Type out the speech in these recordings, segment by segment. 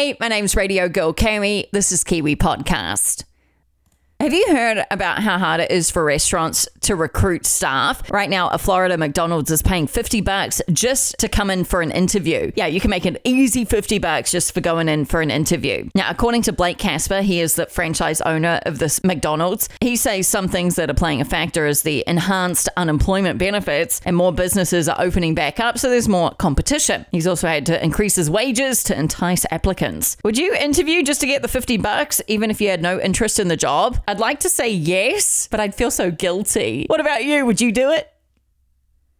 My name's Radio Girl Cami. This is Kiwi Podcast. Have you heard about how hard it is for restaurants to recruit staff? Right now, a Florida McDonald's is paying 50 bucks just to come in for an interview. Yeah, you can make an easy 50 bucks just for going in for an interview. Now, according to Blake Casper, he is the franchise owner of this McDonald's. He says some things that are playing a factor is the enhanced unemployment benefits and more businesses are opening back up, so there's more competition. He's also had to increase his wages to entice applicants. Would you interview just to get the 50 bucks even if you had no interest in the job? I'd like to say yes, but I'd feel so guilty. What about you? Would you do it?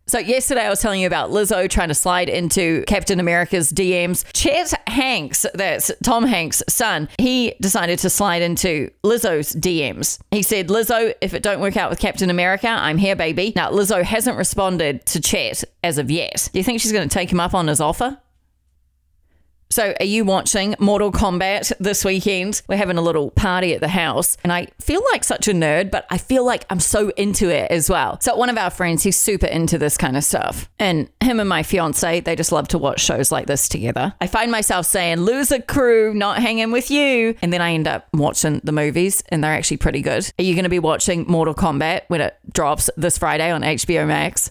So, yesterday I was telling you about Lizzo trying to slide into Captain America's DMs. Chet Hanks, that's Tom Hanks' son, he decided to slide into Lizzo's DMs. He said, Lizzo, if it don't work out with Captain America, I'm here, baby. Now, Lizzo hasn't responded to Chet as of yet. Do you think she's going to take him up on his offer? So, are you watching Mortal Kombat this weekend? We're having a little party at the house, and I feel like such a nerd, but I feel like I'm so into it as well. So, one of our friends, he's super into this kind of stuff. And him and my fiance, they just love to watch shows like this together. I find myself saying, Loser crew, not hanging with you. And then I end up watching the movies, and they're actually pretty good. Are you going to be watching Mortal Kombat when it drops this Friday on HBO Max?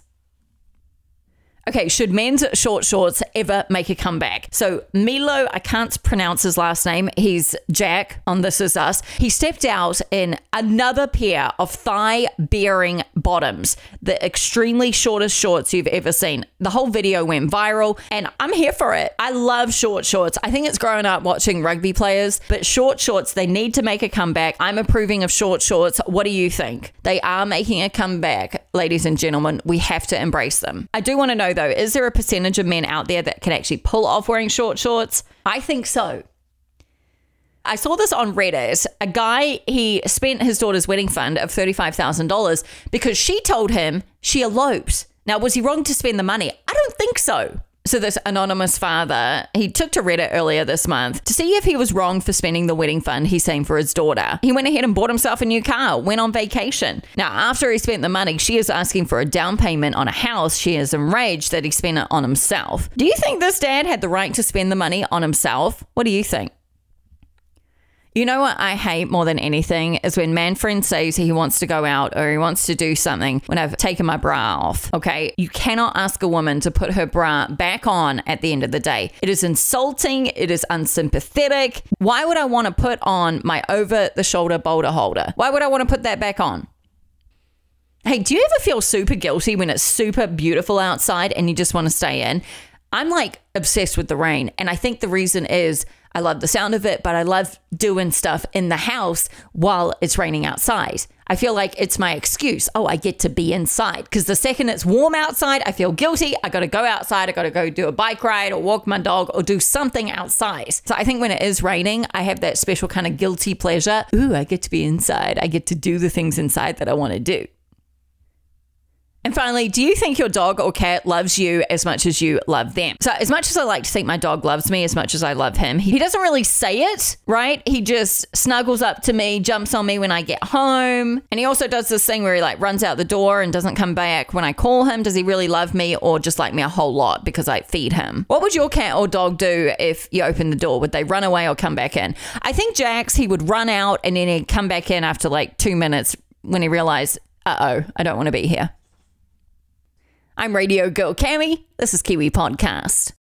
Okay, should men's short shorts ever make a comeback? So Milo, I can't pronounce his last name. He's Jack on This Is Us. He stepped out in another pair of thigh-bearing bottoms, the extremely shortest shorts you've ever seen. The whole video went viral, and I'm here for it. I love short shorts. I think it's growing up watching rugby players, but short shorts, they need to make a comeback. I'm approving of short shorts. What do you think? They are making a comeback, ladies and gentlemen. We have to embrace them. I do want to know though, is there a percentage of men out there that can actually pull off wearing short shorts? I think so. I saw this on Reddit. A guy, he spent his daughter's wedding fund of $35,000 because she told him she eloped. Now, was he wrong to spend the money? I don't think so. So, this anonymous father, he took to Reddit earlier this month to see if he was wrong for spending the wedding fund he's saying for his daughter. He went ahead and bought himself a new car, went on vacation. Now, after he spent the money, she is asking for a down payment on a house. She is enraged that he spent it on himself. Do you think this dad had the right to spend the money on himself? What do you think? You know what I hate more than anything is when man friend says he wants to go out or he wants to do something when I've taken my bra off. Okay. You cannot ask a woman to put her bra back on at the end of the day. It is insulting. It is unsympathetic. Why would I want to put on my over the shoulder boulder holder? Why would I want to put that back on? Hey, do you ever feel super guilty when it's super beautiful outside and you just want to stay in? I'm like obsessed with the rain. And I think the reason is I love the sound of it, but I love doing stuff in the house while it's raining outside. I feel like it's my excuse. Oh, I get to be inside. Because the second it's warm outside, I feel guilty. I got to go outside. I got to go do a bike ride or walk my dog or do something outside. So I think when it is raining, I have that special kind of guilty pleasure. Ooh, I get to be inside. I get to do the things inside that I want to do. And finally, do you think your dog or cat loves you as much as you love them? So, as much as I like to think my dog loves me as much as I love him, he doesn't really say it, right? He just snuggles up to me, jumps on me when I get home. And he also does this thing where he like runs out the door and doesn't come back when I call him. Does he really love me or just like me a whole lot because I feed him? What would your cat or dog do if you open the door? Would they run away or come back in? I think Jax, he would run out and then he'd come back in after like two minutes when he realized, uh oh, I don't want to be here. I'm Radio Girl Cami. This is Kiwi Podcast.